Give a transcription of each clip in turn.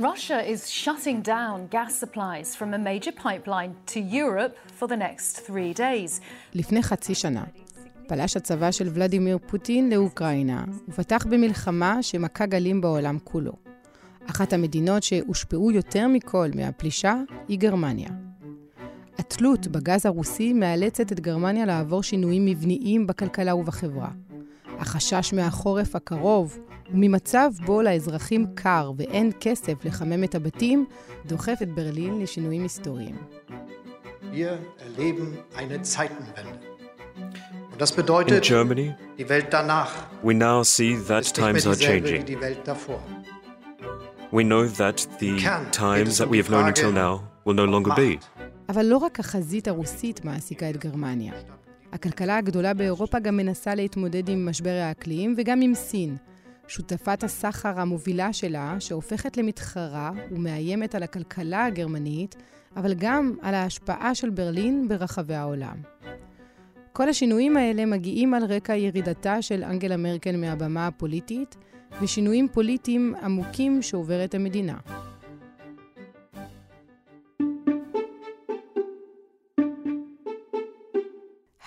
Russia is shutting down gas supplies from a major pipeline to Europe for the next three days. לפני חצי שנה פלש הצבא של ולדימיר פוטין לאוקראינה ופתח במלחמה שמכה גלים בעולם כולו. אחת המדינות שהושפעו יותר מכל מהפלישה היא גרמניה. התלות בגז הרוסי מאלצת את גרמניה לעבור שינויים מבניים בכלכלה ובחברה. החשש מהחורף הקרוב וממצב בו לאזרחים קר ואין כסף לחמם את הבתים, דוחף את ברלין לשינויים היסטוריים. Wir erleben eine Zeitenwende. Und das bedeutet, In Germany, die Welt danach we now see that times are changing. die Welt davor. We know that the times es that um we have known until now will no longer be. אבל לא רק החזית הרוסית מעסיקה את גרמניה. הכלכלה הגדולה באירופה גם מנסה להתמודד עם משבר האקלים וגם עם סין, שותפת הסחר המובילה שלה, שהופכת למתחרה ומאיימת על הכלכלה הגרמנית, אבל גם על ההשפעה של ברלין ברחבי העולם. כל השינויים האלה מגיעים על רקע ירידתה של אנגלה מרקל מהבמה הפוליטית, ושינויים פוליטיים עמוקים שעוברת המדינה.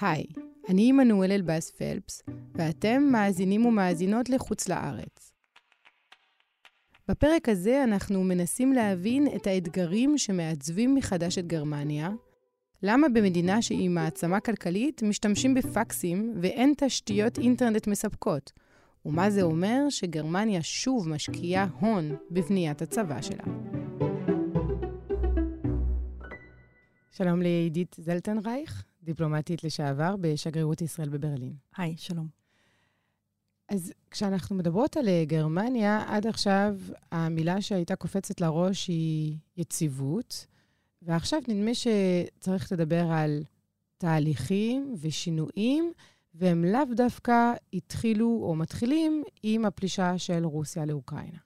היי, אני עמנואל אלבאס פלפס, ואתם מאזינים ומאזינות לחוץ לארץ. בפרק הזה אנחנו מנסים להבין את האתגרים שמעצבים מחדש את גרמניה, למה במדינה שהיא מעצמה כלכלית משתמשים בפקסים ואין תשתיות אינטרנט מספקות, ומה זה אומר שגרמניה שוב משקיעה הון בבניית הצבא שלה. שלום לעידית זלטנרייך, דיפלומטית לשעבר בשגרירות ישראל בברלין. היי, שלום. אז כשאנחנו מדברות על אה, גרמניה, עד עכשיו המילה שהייתה קופצת לראש היא יציבות, ועכשיו נדמה שצריך לדבר על תהליכים ושינויים, והם לאו דווקא התחילו או מתחילים עם הפלישה של רוסיה לאוקראינה.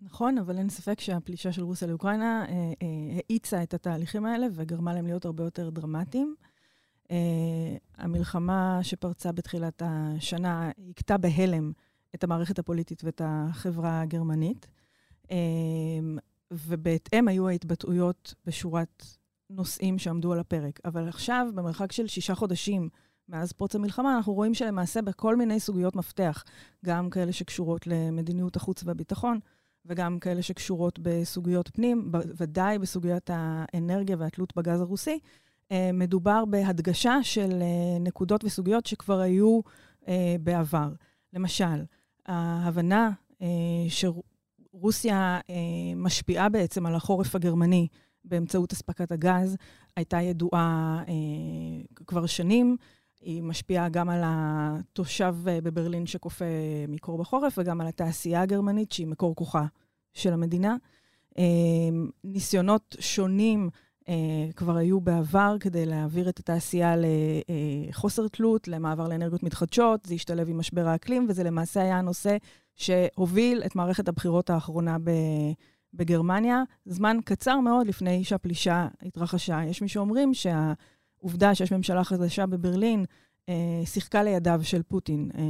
נכון, אבל אין ספק שהפלישה של רוסיה לאוקראינה אה, אה, האיצה את התהליכים האלה וגרמה להם להיות הרבה יותר דרמטיים. אה, המלחמה שפרצה בתחילת השנה הכתה בהלם את המערכת הפוליטית ואת החברה הגרמנית, אה, ובהתאם היו ההתבטאויות בשורת נושאים שעמדו על הפרק. אבל עכשיו, במרחק של שישה חודשים מאז פרוץ המלחמה, אנחנו רואים שלמעשה בכל מיני סוגיות מפתח, גם כאלה שקשורות למדיניות החוץ והביטחון, וגם כאלה שקשורות בסוגיות פנים, ודאי בסוגיית האנרגיה והתלות בגז הרוסי, מדובר בהדגשה של אה, נקודות וסוגיות שכבר היו אה, בעבר. למשל, ההבנה שרוסיה משפיעה בעצם על החורף הגרמני באמצעות אספקת הגז, הייתה ידועה כבר שנים. היא משפיעה גם על התושב בברלין שכופה מקור בחורף, וגם על התעשייה הגרמנית, שהיא מקור כוחה של המדינה. ניסיונות שונים כבר היו בעבר כדי להעביר את התעשייה לחוסר תלות, למעבר לאנרגיות מתחדשות, זה השתלב עם משבר האקלים, וזה למעשה היה הנושא שהוביל את מערכת הבחירות האחרונה בגרמניה, זמן קצר מאוד לפני שהפלישה התרחשה. יש מי שאומרים שה... עובדה שיש ממשלה חדשה בברלין, אה, שיחקה לידיו של פוטין אה,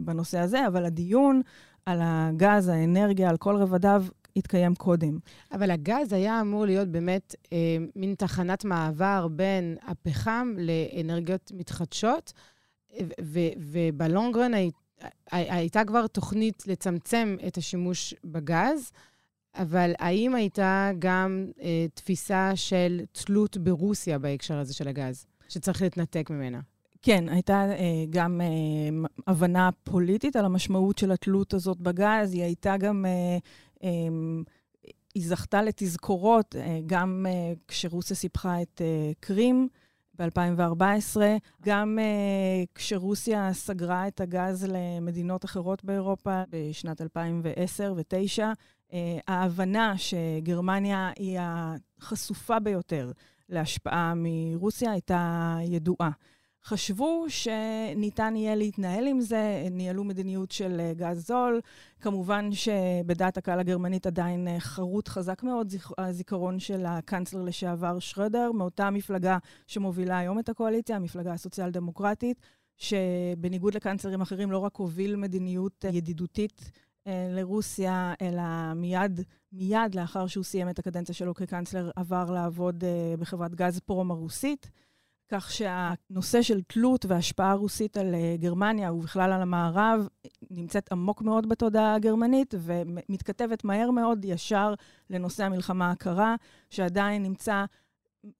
בנושא הזה, אבל הדיון על הגז, האנרגיה, על כל רבדיו, התקיים קודם. אבל הגז היה אמור להיות באמת אה, מין תחנת מעבר בין הפחם לאנרגיות מתחדשות, ובלונגרן הי, הייתה כבר תוכנית לצמצם את השימוש בגז, אבל האם הייתה גם אה, תפיסה של תלות ברוסיה בהקשר הזה של הגז, שצריך להתנתק ממנה? כן, הייתה אה, גם אה, הבנה פוליטית על המשמעות של התלות הזאת בגז. היא הייתה גם, אה, אה, היא זכתה לתזכורות, אה, גם אה, כשרוסיה סיפחה את אה, קרים ב-2014, גם כשרוסיה סגרה את הגז למדינות אחרות באירופה בשנת 2010 ו-2009. Uh, ההבנה שגרמניה היא החשופה ביותר להשפעה מרוסיה הייתה ידועה. חשבו שניתן יהיה להתנהל עם זה, ניהלו מדיניות של גז זול. כמובן שבדעת הקהל הגרמנית עדיין חרוט חזק מאוד הזיכרון של הקאנצלר לשעבר שרדר, מאותה מפלגה שמובילה היום את הקואליציה, המפלגה הסוציאל-דמוקרטית, שבניגוד לקאנצלרים אחרים לא רק הוביל מדיניות ידידותית אה, לרוסיה, אלא מיד, מיד לאחר שהוא סיים את הקדנציה שלו כקנצלר, עבר לעבוד אה, בחברת גז פרום הרוסית. כך שהנושא של תלות והשפעה רוסית על אה, גרמניה ובכלל על המערב נמצאת עמוק מאוד בתודעה הגרמנית ומתכתבת מהר מאוד ישר לנושא המלחמה הקרה, שעדיין נמצא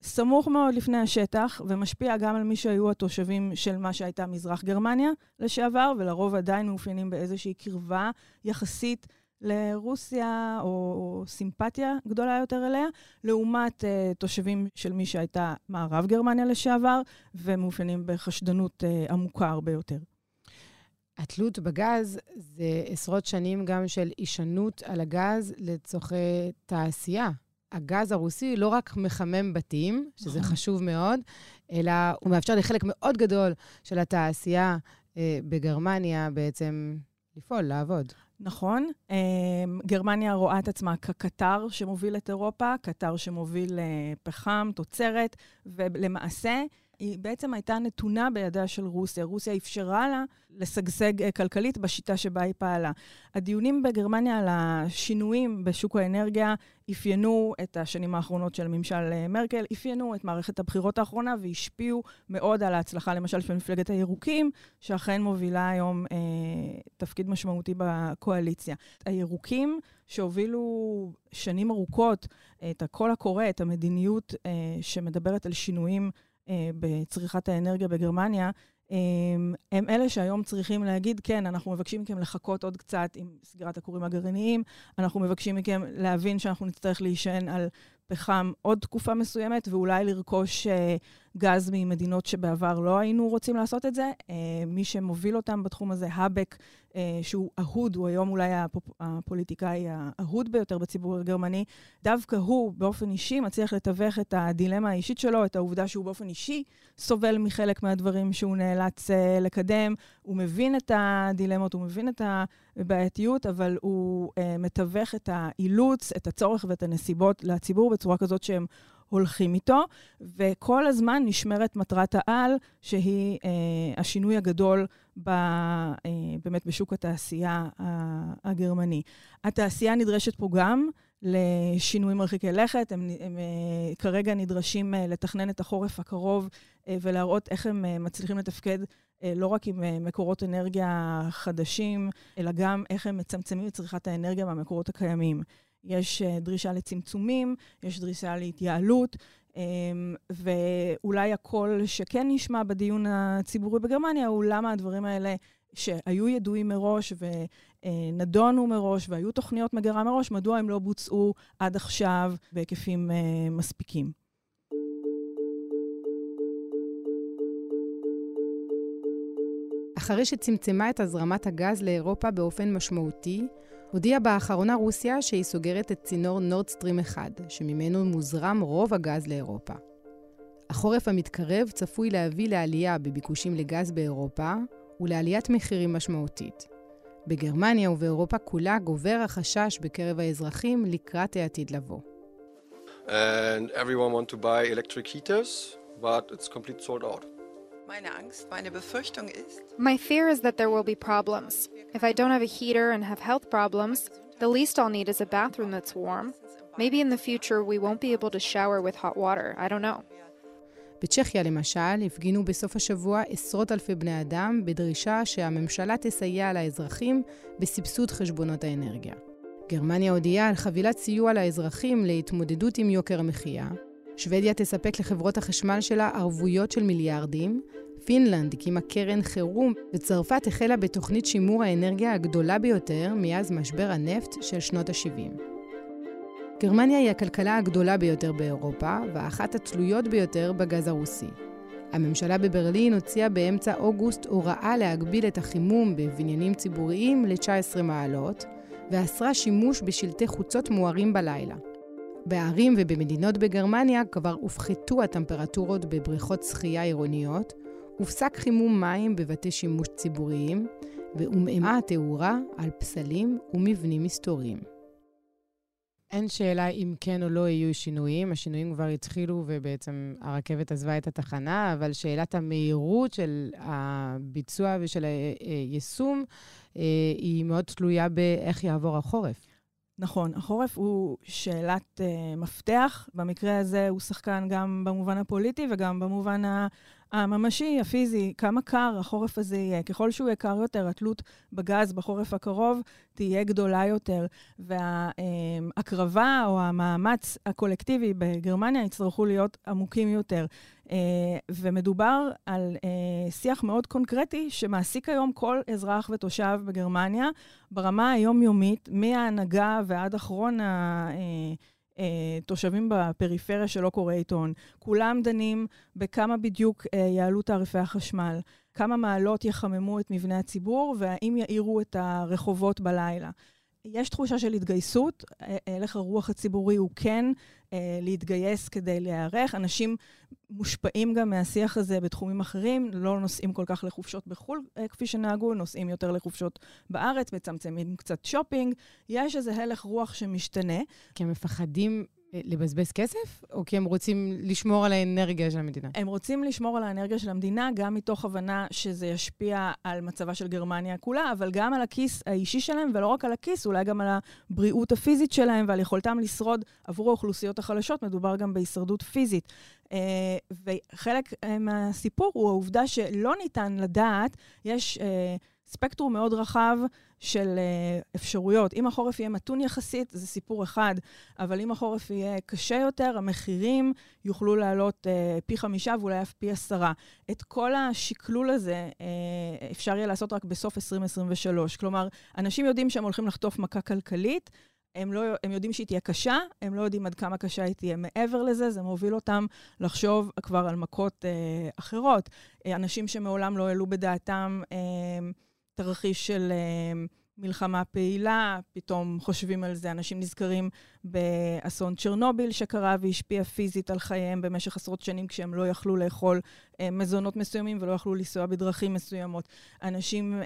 סמוך מאוד לפני השטח ומשפיע גם על מי שהיו התושבים של מה שהייתה מזרח גרמניה לשעבר, ולרוב עדיין מאופיינים באיזושהי קרבה יחסית לרוסיה, או, או סימפתיה גדולה יותר אליה, לעומת uh, תושבים של מי שהייתה מערב גרמניה לשעבר, ומאופיינים בחשדנות uh, עמוקה הרבה יותר. התלות בגז זה עשרות שנים גם של הישענות על הגז לצורכי תעשייה. הגז הרוסי לא רק מחמם בתים, שזה נכון. חשוב מאוד, אלא הוא מאפשר לחלק מאוד גדול של התעשייה אה, בגרמניה בעצם לפעול, לעבוד. נכון. אמ, גרמניה רואה את עצמה כקטר שמוביל את אירופה, קטר שמוביל אה, פחם, תוצרת, ולמעשה היא בעצם הייתה נתונה בידיה של רוסיה. רוסיה אפשרה לה לשגשג אה, כלכלית בשיטה שבה היא פעלה. הדיונים בגרמניה על השינויים בשוק האנרגיה אפיינו את השנים האחרונות של ממשל אה, מרקל, אפיינו את מערכת הבחירות האחרונה והשפיעו מאוד על ההצלחה, למשל, של מפלגת הירוקים, שאכן מובילה היום אה, תפקיד משמעותי בקואליציה. הירוקים שהובילו שנים ארוכות את הקול הקורא, את המדיניות אה, שמדברת על שינויים אה, בצריכת האנרגיה בגרמניה, אה, הם אלה שהיום צריכים להגיד, כן, אנחנו מבקשים מכם לחכות עוד קצת עם סגירת הכורים הגרעיניים, אנחנו מבקשים מכם להבין שאנחנו נצטרך להישען על פחם עוד תקופה מסוימת, ואולי לרכוש אה, גז ממדינות שבעבר לא היינו רוצים לעשות את זה. אה, מי שמוביל אותם בתחום הזה, האבק, אה, שהוא אהוד, הוא היום אולי הפוליטיקאי האהוד ביותר בציבור הגרמני, דווקא הוא באופן אישי מצליח לתווך את הדילמה האישית שלו, את העובדה שהוא באופן אישי סובל מחלק מהדברים שהוא נאלץ אה, לקדם. הוא מבין את הדילמות, הוא מבין את הבעייתיות, אבל הוא מתווך את האילוץ, את הצורך ואת הנסיבות לציבור בצורה כזאת שהם הולכים איתו, וכל הזמן נשמרת מטרת העל, שהיא אה, השינוי הגדול ב, אה, באמת בשוק התעשייה הגרמני. התעשייה נדרשת פה גם לשינויים מרחיקי לכת, הם, הם אה, כרגע נדרשים אה, לתכנן את החורף הקרוב אה, ולהראות איך הם אה, מצליחים לתפקד אה, לא רק עם אה, מקורות אנרגיה חדשים, אלא גם איך הם מצמצמים את צריכת האנרגיה מהמקורות הקיימים. יש אה, דרישה לצמצומים, יש דרישה להתייעלות, אמ, ואולי הקול שכן נשמע בדיון הציבורי בגרמניה הוא למה הדברים האלה שהיו ידועים מראש ונדונו מראש והיו תוכניות מגירה מראש, מדוע הם לא בוצעו עד עכשיו בהיקפים אה, מספיקים. אחרי שצמצמה את הזרמת הגז לאירופה באופן משמעותי, הודיעה באחרונה רוסיה שהיא סוגרת את צינור נורדסטרים 1, שממנו מוזרם רוב הגז לאירופה. החורף המתקרב צפוי להביא לעלייה בביקושים לגז באירופה ולעליית מחירים משמעותית. בגרמניה ובאירופה כולה גובר החשש בקרב האזרחים לקראת העתיד לבוא. And. My fear is that there will be problems. If I don't have a heater and have health problems, the least I'll need is a bathroom that's warm. Maybe in the future we won't be able to shower with hot water. I don't know. בצ'כיה למשל, הפגינו בסוף השבוע עשרות אלפי בני אדם בדרישה שהממשלה תסייע לאזרחים בסבסוד חשבונות האנרגיה. גרמניה הודיעה על חבילת סיוע לאזרחים להתמודדות עם יוקר המחיה, שוודיה תספק לחברות החשמל שלה ערבויות של מיליארדים, פינלנד הקימה קרן חירום, וצרפת החלה בתוכנית שימור האנרגיה הגדולה ביותר מאז משבר הנפט של שנות ה-70. גרמניה היא הכלכלה הגדולה ביותר באירופה, ואחת התלויות ביותר בגז הרוסי. הממשלה בברלין הוציאה באמצע אוגוסט הוראה להגביל את החימום בבניינים ציבוריים ל-19 מעלות, ואסרה שימוש בשלטי חוצות מוארים בלילה. בערים ובמדינות בגרמניה כבר הופחתו הטמפרטורות בבריכות שחייה עירוניות, הופסק חימום מים בבתי שימוש ציבוריים, והומאמה התאורה על פסלים ומבנים מסתוריים. אין שאלה אם כן או לא יהיו שינויים. השינויים כבר התחילו ובעצם הרכבת עזבה את התחנה, אבל שאלת המהירות של הביצוע ושל היישום היא מאוד תלויה באיך יעבור החורף. נכון, החורף הוא שאלת uh, מפתח. במקרה הזה הוא שחקן גם במובן הפוליטי וגם במובן הממשי, הפיזי, כמה קר החורף הזה יהיה. ככל שהוא יהיה קר יותר, התלות בגז בחורף הקרוב תהיה גדולה יותר, וההקרבה או המאמץ הקולקטיבי בגרמניה יצטרכו להיות עמוקים יותר. אה, ומדובר על אה, שיח מאוד קונקרטי שמעסיק היום כל אזרח ותושב בגרמניה ברמה היומיומית, מההנהגה ועד אחרון ה... אה, תושבים בפריפריה שלא קורא עיתון. כולם דנים בכמה בדיוק אה, יעלו תעריפי החשמל, כמה מעלות יחממו את מבני הציבור, והאם יאירו את הרחובות בלילה. יש תחושה של התגייסות, אה, הלך הרוח הציבורי הוא כן אה, להתגייס כדי להיערך. אנשים מושפעים גם מהשיח הזה בתחומים אחרים, לא נוסעים כל כך לחופשות בחו"ל אה, כפי שנהגו, נוסעים יותר לחופשות בארץ, מצמצמים קצת שופינג. יש איזה הלך רוח שמשתנה. כי הם מפחדים לבזבז כסף, או כי הם רוצים לשמור על האנרגיה של המדינה? הם רוצים לשמור על האנרגיה של המדינה, גם מתוך הבנה שזה ישפיע על מצבה של גרמניה כולה, אבל גם על הכיס האישי שלהם, ולא רק על הכיס, אולי גם על הבריאות הפיזית שלהם ועל יכולתם לשרוד עבור האוכלוסיות החלשות. מדובר גם בהישרדות פיזית. Uh, וחלק uh, מהסיפור הוא העובדה שלא ניתן לדעת, יש... Uh, ספקטרום מאוד רחב של uh, אפשרויות. אם החורף יהיה מתון יחסית, זה סיפור אחד, אבל אם החורף יהיה קשה יותר, המחירים יוכלו לעלות uh, פי חמישה ואולי אף פי עשרה. את כל השקלול הזה uh, אפשר יהיה לעשות רק בסוף 2023. כלומר, אנשים יודעים שהם הולכים לחטוף מכה כלכלית, הם, לא, הם יודעים שהיא תהיה קשה, הם לא יודעים עד כמה קשה היא תהיה מעבר לזה, זה מוביל אותם לחשוב כבר על מכות אה, אחרות. אנשים שמעולם לא העלו בדעתם אה, תרחיש של uh, מלחמה פעילה, פתאום חושבים על זה. אנשים נזכרים באסון צ'רנוביל שקרה והשפיע פיזית על חייהם במשך עשרות שנים, כשהם לא יכלו לאכול uh, מזונות מסוימים ולא יכלו לנסוע בדרכים מסוימות. אנשים uh,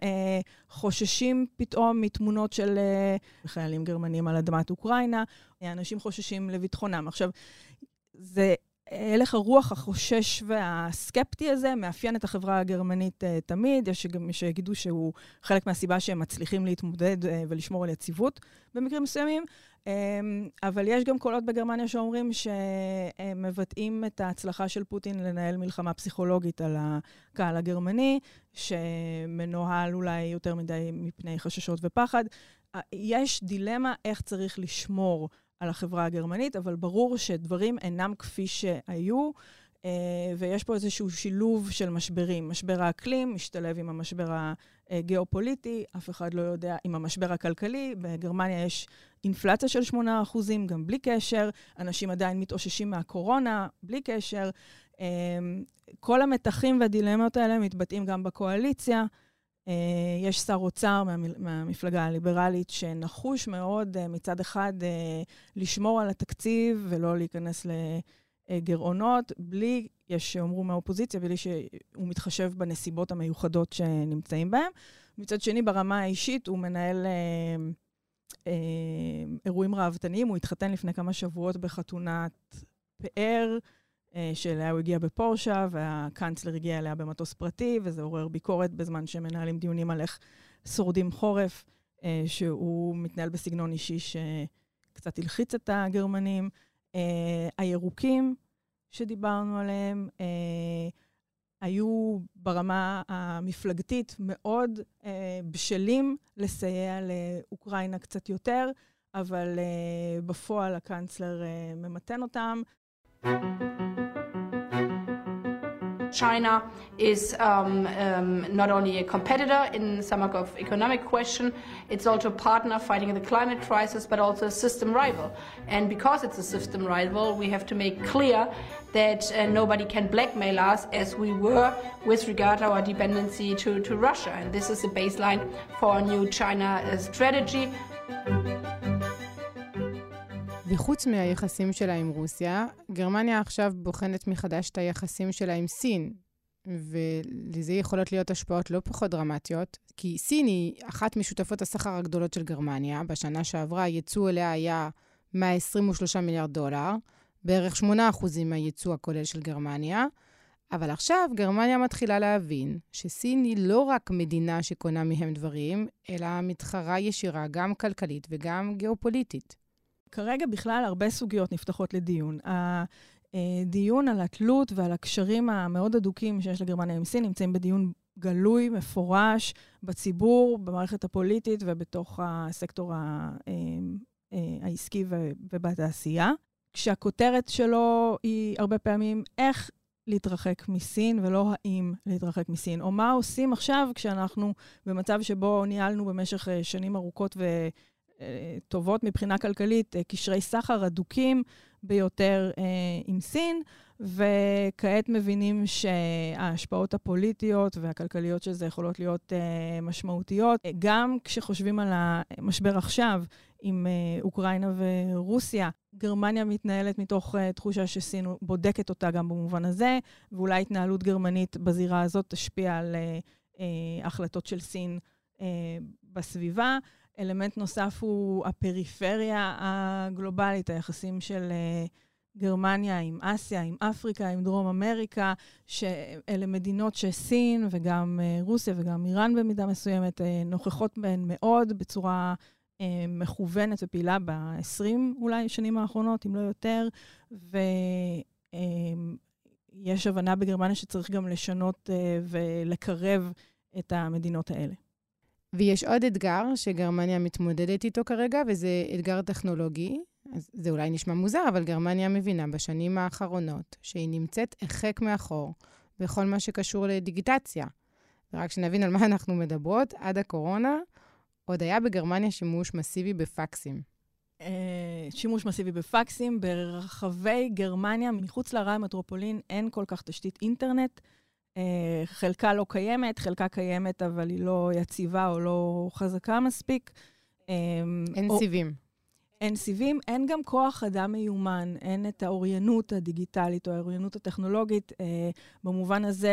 חוששים פתאום מתמונות של uh, חיילים גרמנים על אדמת אוקראינה, אנשים חוששים לביטחונם. עכשיו, זה הלך הרוח החושש והסקפטי הזה מאפיין את החברה הגרמנית uh, תמיד. יש גם מי שיגידו שהוא חלק מהסיבה שהם מצליחים להתמודד uh, ולשמור על יציבות במקרים מסוימים. Um, אבל יש גם קולות בגרמניה שאומרים שהם מבטאים את ההצלחה של פוטין לנהל מלחמה פסיכולוגית על הקהל הגרמני, שמנוהל אולי יותר מדי מפני חששות ופחד. יש דילמה איך צריך לשמור על החברה הגרמנית, אבל ברור שדברים אינם כפי שהיו, אה, ויש פה איזשהו שילוב של משברים. משבר האקלים משתלב עם המשבר הגיאופוליטי, אף אחד לא יודע, עם המשבר הכלכלי. בגרמניה יש אינפלציה של 8%, גם בלי קשר. אנשים עדיין מתאוששים מהקורונה, בלי קשר. אה, כל המתחים והדילמות האלה מתבטאים גם בקואליציה. אה, יש שר אוצר מהמפלגה הליברלית שנחוש מאוד אה, מצד אחד אה, לשמור על התקציב ולא להיכנס לגירעונות, בלי, יש שאומרו מהאופוזיציה, בלי שהוא מתחשב בנסיבות המיוחדות שנמצאים בהן. מצד שני, ברמה האישית הוא מנהל אה, אה, אירועים ראוותניים. הוא התחתן לפני כמה שבועות בחתונת פאר. אה, שאליה הוא הגיע בפורשה, והקאנצלר הגיע אליה במטוס פרטי, וזה עורר ביקורת בזמן שמנהלים דיונים על איך שורדים חורף, אה, שהוא מתנהל בסגנון אישי שקצת הלחיץ את הגרמנים. אה, הירוקים שדיברנו עליהם, היו ברמה המפלגתית מאוד בשלים לסייע לאוקראינה קצת יותר, אבל בפועל הקאנצלר ממתן אותם. China is um, um, not only a competitor in some of economic question, it's also a partner fighting the climate crisis, but also a system rival. And because it's a system rival, we have to make clear that uh, nobody can blackmail us as we were with regard to our dependency to, to Russia. And this is the baseline for a new China uh, strategy. וחוץ מהיחסים שלה עם רוסיה, גרמניה עכשיו בוחנת מחדש את היחסים שלה עם סין, ולזה יכולות להיות השפעות לא פחות דרמטיות, כי סין היא אחת משותפות הסחר הגדולות של גרמניה. בשנה שעברה הייצוא אליה היה 123 מיליארד דולר, בערך 8% מהייצוא הכולל של גרמניה, אבל עכשיו גרמניה מתחילה להבין שסין היא לא רק מדינה שקונה מהם דברים, אלא מתחרה ישירה גם כלכלית וגם גיאופוליטית. כרגע בכלל הרבה סוגיות נפתחות לדיון. הדיון על התלות ועל הקשרים המאוד הדוקים שיש לגרמניה עם סין נמצאים בדיון גלוי, מפורש, בציבור, במערכת הפוליטית ובתוך הסקטור אה, העסקי ובתעשייה. כשהכותרת שלו היא הרבה פעמים איך להתרחק מסין ולא האם להתרחק מסין, או מה עושים עכשיו כשאנחנו במצב שבו ניהלנו במשך אה, שנים ארוכות וטובות מבחינה כלכלית אה, קשרי סחר הדוקים ביותר אה, עם סין, וכעת מבינים שההשפעות הפוליטיות והכלכליות של זה יכולות להיות משמעותיות. גם כשחושבים על המשבר עכשיו, עם אוקראינה ורוסיה. גרמניה מתנהלת מתוך תחושה שסין בודקת אותה גם במובן הזה, ואולי התנהלות גרמנית בזירה הזאת תשפיע על החלטות של סין בסביבה. אלמנט נוסף הוא הפריפריה הגלובלית, היחסים של uh, גרמניה עם אסיה, עם אפריקה, עם דרום אמריקה, שאלה מדינות שסין וגם uh, רוסיה וגם איראן במידה מסוימת uh, נוכחות בהן מאוד בצורה אה, מכוונת ופעילה ב-20 אולי שנים האחרונות, אם לא יותר, ויש אה, הבנה בגרמניה שצריך גם לשנות אה, ולקרב את המדינות האלה. ויש עוד אתגר שגרמניה מתמודדת איתו כרגע, וזה אתגר טכנולוגי. זה אולי נשמע מוזר, אבל גרמניה מבינה בשנים האחרונות שהיא נמצאת הרחק מאחור בכל מה שקשור לדיגיטציה. ורק שנבין על מה אנחנו מדברות, עד הקורונה, עוד היה בגרמניה שימוש מסיבי בפקסים. אה, שימוש מסיבי בפקסים. ברחבי גרמניה, מחוץ לערי המטרופולין, אין כל כך תשתית אינטרנט. אה, חלקה לא קיימת, חלקה קיימת, אבל היא לא יציבה או לא חזקה מספיק. אה, אין או... סיבים. אין סיבים, אין גם כוח אדם מיומן, אין את האוריינות הדיגיטלית או האוריינות הטכנולוגית. אה, במובן הזה,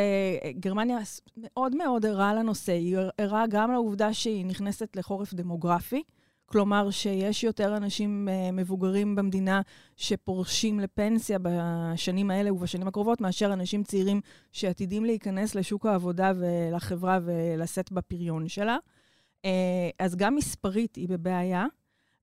גרמניה מאוד מאוד ערה לנושא. היא ערה גם לעובדה שהיא נכנסת לחורף דמוגרפי, כלומר שיש יותר אנשים אה, מבוגרים במדינה שפורשים לפנסיה בשנים האלה ובשנים הקרובות, מאשר אנשים צעירים שעתידים להיכנס לשוק העבודה ולחברה ולשאת בפריון שלה. אה, אז גם מספרית היא בבעיה.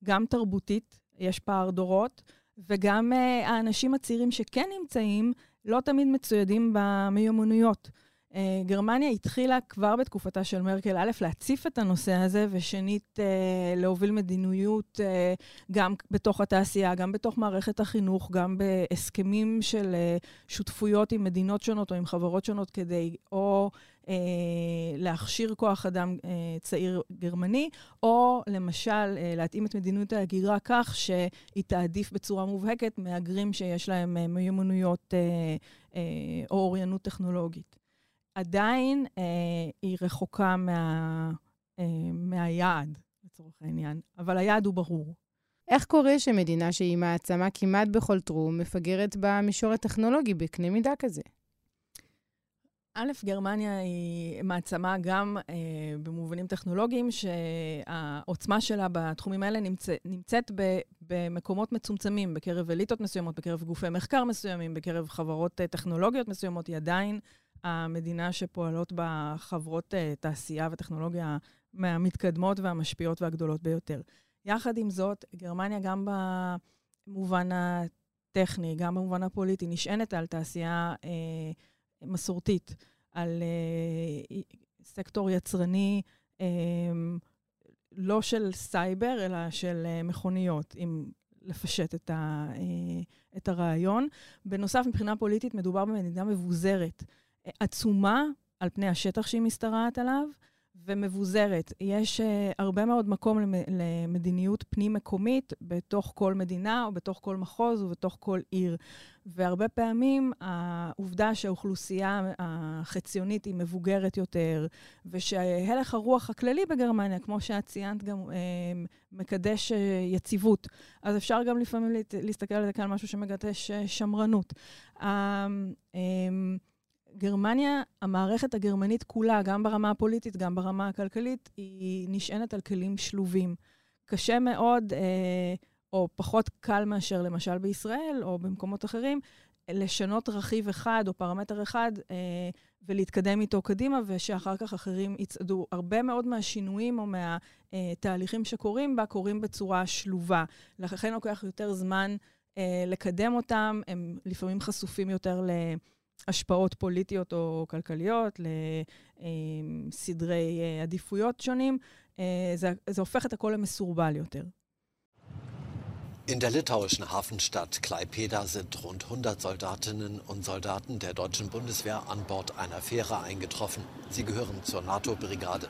גם תרבותית, יש פער דורות, וגם uh, האנשים הצעירים שכן נמצאים, לא תמיד מצוידים במיומנויות. Uh, גרמניה התחילה כבר בתקופתה של מרקל, א', להציף את הנושא הזה, ושנית, uh, להוביל מדיניות uh, גם בתוך התעשייה, גם בתוך מערכת החינוך, גם בהסכמים של שותפויות עם מדינות שונות או עם חברות שונות, כדי או אה, להכשיר כוח אדם אה, צעיר גרמני, או למשל אה, להתאים את מדיניות ההגירה כך שהיא תעדיף בצורה מובהקת מהגרים שיש להם אה, מיומנויות אה, אה, או אוריינות טכנולוגית. עדיין אה, היא רחוקה מה, אה, מהיעד, לצורך העניין, אבל היעד הוא ברור. איך קורה שמדינה שהיא מעצמה כמעט בכל תחום מפגרת במישור הטכנולוגי בקנה מידה כזה? א', גרמניה היא מעצמה גם אה, במובנים טכנולוגיים, שהעוצמה שלה בתחומים האלה נמצא, נמצאת ב, במקומות מצומצמים, בקרב אליטות מסוימות, בקרב גופי מחקר מסוימים, בקרב חברות אה, טכנולוגיות מסוימות, היא עדיין המדינה שפועלות בה חברות אה, תעשייה וטכנולוגיה מהמתקדמות והמשפיעות והגדולות ביותר. יחד עם זאת, גרמניה גם במובן הטכני, גם במובן הפוליטי, נשענת על תעשייה... אה, מסורתית, על uh, סקטור יצרני, um, לא של סייבר, אלא של uh, מכוניות, אם לפשט את, ה, uh, את הרעיון. בנוסף, מבחינה פוליטית, מדובר במדינה מבוזרת, עצומה על פני השטח שהיא משתרעת עליו, ומבוזרת. יש uh, הרבה מאוד מקום למדיניות פנים-מקומית בתוך כל מדינה, או בתוך כל מחוז, ובתוך כל עיר. והרבה פעמים העובדה שהאוכלוסייה החציונית היא מבוגרת יותר, ושהלך הרוח הכללי בגרמניה, כמו שאת ציינת, גם uh, מקדש uh, יציבות. אז אפשר גם לפעמים להסתכל על זה כעל משהו שמקדש uh, שמרנות. Uh, uh, גרמניה, המערכת הגרמנית כולה, גם ברמה הפוליטית, גם ברמה הכלכלית, היא נשענת על כלים שלובים. קשה מאוד, אה, או פחות קל מאשר למשל בישראל או במקומות אחרים, לשנות רכיב אחד או פרמטר אחד אה, ולהתקדם איתו קדימה, ושאחר כך אחרים יצעדו. הרבה מאוד מהשינויים או מהתהליכים שקורים בה קורים בצורה שלובה. לכן לוקח יותר זמן אה, לקדם אותם, הם לפעמים חשופים יותר להשפעות פוליטיות או כלכליות, לסדרי אה, עדיפויות שונים. אה, זה, זה הופך את הכל למסורבל יותר. In der litauischen Hafenstadt Klaipeda sind rund 100 Soldatinnen und Soldaten der deutschen Bundeswehr an Bord einer Fähre eingetroffen. Sie gehören zur NATO-Brigade.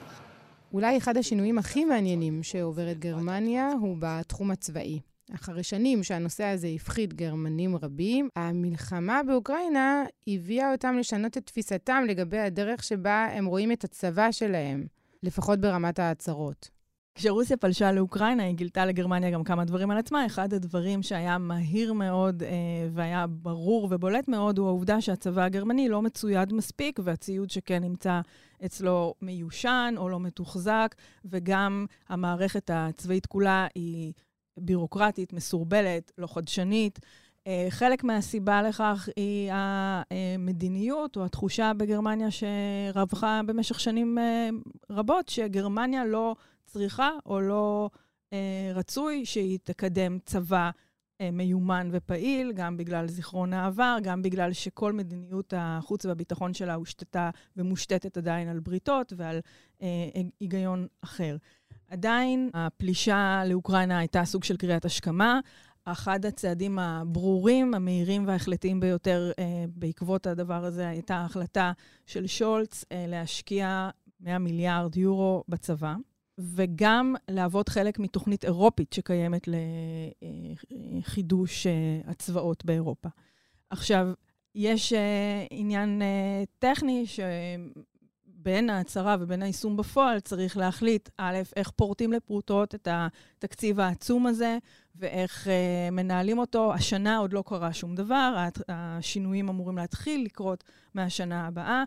אולי אחד השינויים הכי מעניינים שעוברת גרמניה הוא בתחום הצבאי. אחרי שנים שהנושא הזה הפחיד גרמנים רבים, המלחמה באוקראינה הביאה אותם לשנות את תפיסתם לגבי הדרך שבה הם רואים את הצבא שלהם, לפחות ברמת ההצהרות. כשרוסיה פלשה לאוקראינה, היא גילתה לגרמניה גם כמה דברים על עצמה. אחד הדברים שהיה מהיר מאוד אה, והיה ברור ובולט מאוד, הוא העובדה שהצבא הגרמני לא מצויד מספיק, והציוד שכן נמצא אצלו מיושן או לא מתוחזק, וגם המערכת הצבאית כולה היא בירוקרטית, מסורבלת, לא חדשנית. אה, חלק מהסיבה לכך היא המדיניות או התחושה בגרמניה שרווחה במשך שנים אה, רבות, שגרמניה לא צריכה או לא אה, רצוי שהיא תקדם צבא מיומן ופעיל, גם בגלל זיכרון העבר, גם בגלל שכל מדיניות החוץ והביטחון שלה הושתתה ומושתתת עדיין על בריתות ועל היגיון אחר. עדיין הפלישה לאוקראינה הייתה סוג של קריאת השכמה. אחד הצעדים הברורים, המהירים וההחלטיים ביותר אה, בעקבות הדבר הזה הייתה ההחלטה של שולץ אה, להשקיע 100 מיליארד יורו בצבא. וגם להוות חלק מתוכנית אירופית שקיימת לחידוש אה, הצבאות באירופה. עכשיו, יש אה, עניין אה, טכני שבין ההצהרה ובין היישום בפועל צריך להחליט, א', איך פורטים לפרוטות את התקציב העצום הזה ואיך מנהלים אותו. השנה עוד לא קרה שום דבר, השינויים אמורים להתחיל לקרות מהשנה הבאה.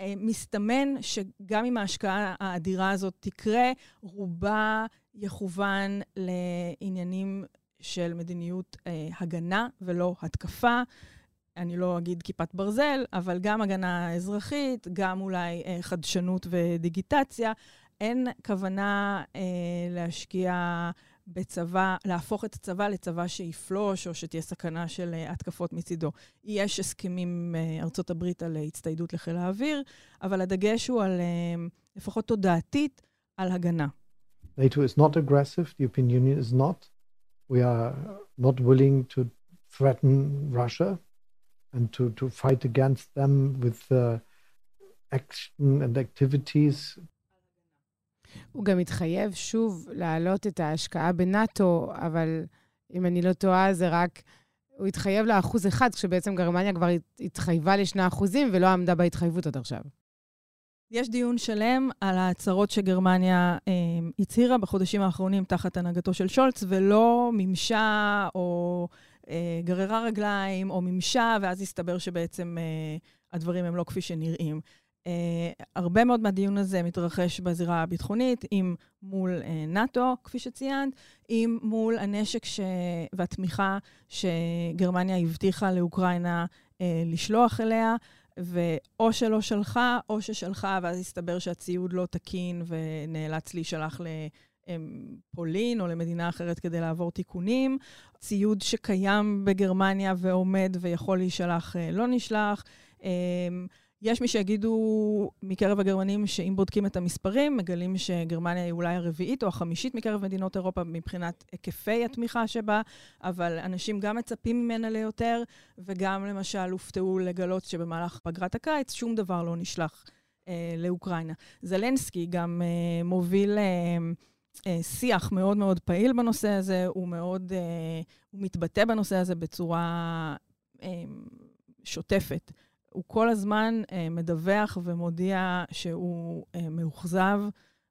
אה, מסתמן שגם אם ההשקעה האדירה הזאת תקרה, רובה יכוון לעניינים של מדיניות אה, הגנה ולא התקפה. אני לא אגיד כיפת ברזל, אבל גם הגנה אזרחית, גם אולי אה, חדשנות ודיגיטציה. אין כוונה אה, להשקיע בצבא, להפוך את הצבא לצבא שיפלוש, או שתהיה סכנה של uh, התקפות מצידו. יש הסכמים עם uh, ארצות הברית על uh, הצטיידות לחיל האוויר, אבל הדגש הוא על, uh, לפחות תודעתית, על הגנה. NATO is not aggressive, the European Union is not. We are not willing to threaten Russia and to, to fight against them with uh, action and activities הוא גם התחייב שוב להעלות את ההשקעה בנאט"ו, אבל אם אני לא טועה, זה רק... הוא התחייב לאחוז אחד, כשבעצם גרמניה כבר התחייבה לשני אחוזים ולא עמדה בהתחייבות עד עכשיו. יש דיון שלם על ההצהרות שגרמניה אה, הצהירה בחודשים האחרונים תחת הנהגתו של שולץ, ולא מימשה או אה, גררה רגליים או מימשה, ואז הסתבר שבעצם אה, הדברים הם לא כפי שנראים. Uh, הרבה מאוד מהדיון הזה מתרחש בזירה הביטחונית, אם מול uh, נאט"ו, כפי שציינת, אם מול הנשק ש... והתמיכה שגרמניה הבטיחה לאוקראינה uh, לשלוח אליה, ואו שלא שלחה, או ששלחה, ואז הסתבר שהציוד לא תקין ונאלץ להישלח לפולין או למדינה אחרת כדי לעבור תיקונים. ציוד שקיים בגרמניה ועומד ויכול להישלח לא נשלח. יש מי שיגידו מקרב הגרמנים שאם בודקים את המספרים, מגלים שגרמניה היא אולי הרביעית או החמישית מקרב מדינות אירופה מבחינת היקפי התמיכה שבה, אבל אנשים גם מצפים ממנה ליותר, וגם למשל הופתעו לגלות שבמהלך פגרת הקיץ שום דבר לא נשלח אה, לאוקראינה. זלנסקי גם אה, מוביל... אה, אה, שיח מאוד מאוד פעיל בנושא הזה, הוא מאוד, אה, הוא מתבטא בנושא הזה בצורה אה, שוטפת. הוא כל הזמן אה, מדווח ומודיע שהוא אה, מאוכזב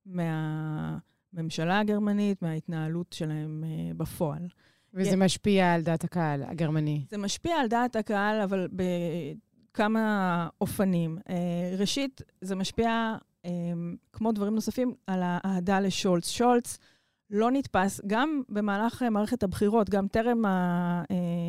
מהממשלה הגרמנית, מההתנהלות שלהם אה, בפועל. וזה yeah. משפיע על דעת הקהל הגרמני. זה משפיע על דעת הקהל, אבל בכמה אופנים. אה, ראשית, זה משפיע, אה, כמו דברים נוספים, על האהדה לשולץ. שולץ לא נתפס, גם במהלך מערכת הבחירות, גם טרם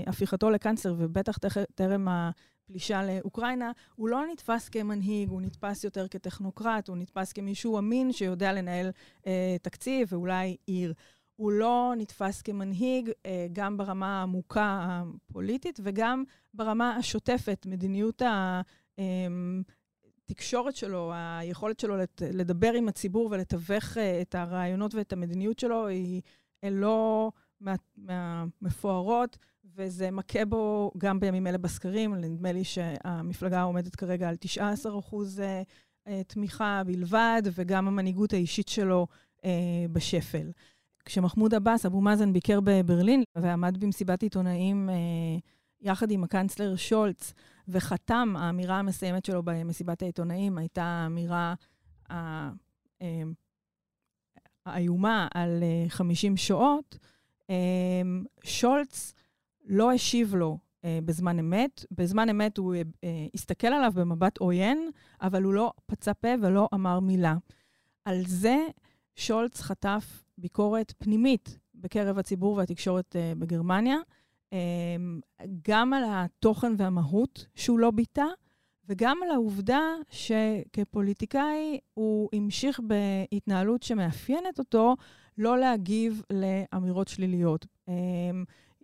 הפיכתו לקאנצלר, ובטח טרם הפלישה לאוקראינה, הוא לא נתפס כמנהיג, הוא נתפס יותר כטכנוקרט, הוא נתפס כמישהו אמין שיודע לנהל אה, תקציב ואולי עיר. הוא לא נתפס כמנהיג אה, גם ברמה העמוקה הפוליטית וגם ברמה השוטפת, מדיניות התקשורת שלו, היכולת שלו לדבר עם הציבור ולתווך אה, את הרעיונות ואת המדיניות שלו, היא לא מהמפוארות, וזה מכה בו גם בימים אלה בסקרים. נדמה לי שהמפלגה עומדת כרגע על 19 אחוז אה, תמיכה בלבד, וגם המנהיגות האישית שלו בשפל. כשמחמוד עבאס, אבו מאזן, ביקר בברלין ועמד במסיבת עיתונאים אה, יחד עם הקנצלר שולץ, וחתם, האמירה המסיימת שלו במסיבת העיתונאים הייתה האמירה אה, האיומה על אה, 50 שעות, אה, שולץ לא השיב לו אה, בזמן אמת. בזמן אמת הוא אה, הסתכל עליו במבט עוין, אבל הוא לא פצה פה ולא אמר מילה. על זה שולץ חטף ביקורת פנימית בקרב הציבור והתקשורת בגרמניה, גם על התוכן והמהות שהוא לא ביטא, וגם על העובדה שכפוליטיקאי הוא המשיך בהתנהלות שמאפיינת אותו לא להגיב לאמירות שליליות. Um,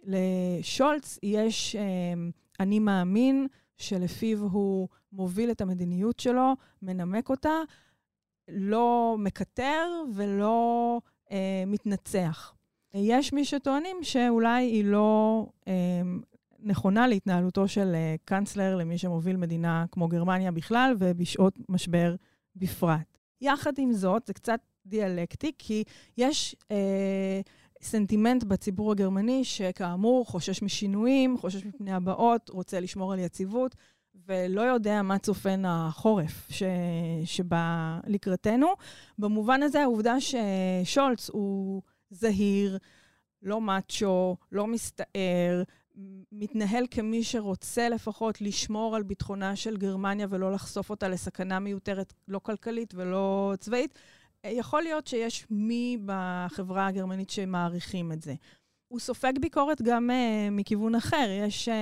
לשולץ יש um, אני מאמין שלפיו הוא מוביל את המדיניות שלו, מנמק אותה, לא מקטר ולא אה, מתנצח. יש מי שטוענים שאולי היא לא אה, נכונה להתנהלותו של אה, קאנצלר למי שמוביל מדינה כמו גרמניה בכלל ובשעות משבר בפרט. יחד עם זאת, זה קצת דיאלקטי, כי יש אה, סנטימנט בציבור הגרמני שכאמור חושש משינויים, חושש מפני הבאות, רוצה לשמור על יציבות. ולא יודע מה צופן החורף ש... שבא לקראתנו. במובן הזה, העובדה ששולץ הוא זהיר, לא מאצ'ו, לא מסתער, מתנהל כמי שרוצה לפחות לשמור על ביטחונה של גרמניה ולא לחשוף אותה לסכנה מיותרת, לא כלכלית ולא צבאית, יכול להיות שיש מי בחברה הגרמנית שמעריכים את זה. הוא סופג ביקורת גם uh, מכיוון אחר. יש uh,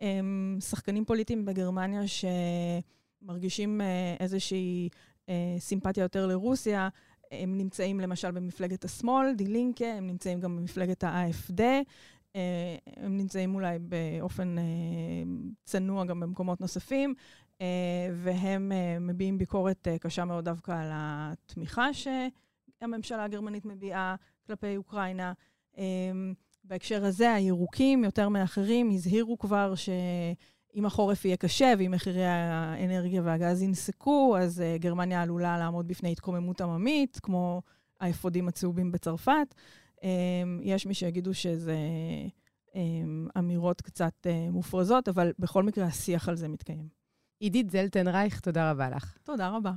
הם שחקנים פוליטיים בגרמניה שמרגישים אה, איזושהי אה, סימפתיה יותר לרוסיה. הם נמצאים למשל במפלגת השמאל, די לינקה, הם נמצאים גם במפלגת ה-AFD, אה, הם נמצאים אולי באופן צנוע גם במקומות נוספים, והם מביעים ביקורת קשה מאוד דווקא על התמיכה שהממשלה הגרמנית מביעה כלפי אוקראינה. בהקשר הזה, הירוקים, יותר מאחרים, הזהירו כבר שאם החורף יהיה קשה ואם מחירי האנרגיה והגז ינסקו, אז uh, גרמניה עלולה לעמוד בפני התקוממות עממית, כמו האפודים הצהובים בצרפת. Um, יש מי שיגידו שזה um, אמירות קצת uh, מופרזות, אבל בכל מקרה השיח על זה מתקיים. עידית זלטן רייך, תודה רבה לך. תודה רבה.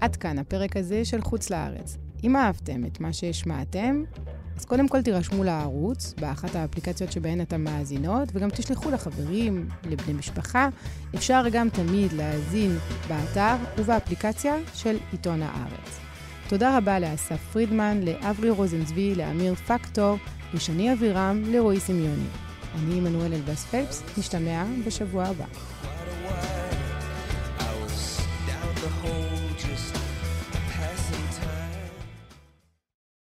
עד כאן הפרק הזה של חוץ לארץ. אם אהבתם את מה שהשמעתם, אז קודם כל תירשמו לערוץ, באחת האפליקציות שבהן אתם מאזינות, וגם תשלחו לחברים, לבני משפחה. אפשר גם תמיד להאזין באתר ובאפליקציה של עיתון הארץ. תודה רבה לאסף פרידמן, לאברי רוזנצבי, לאמיר פקטור, לשני אבירם, לרועי סמיוני. אני עמנואל אלבאס פלפס, נשתמע בשבוע הבא.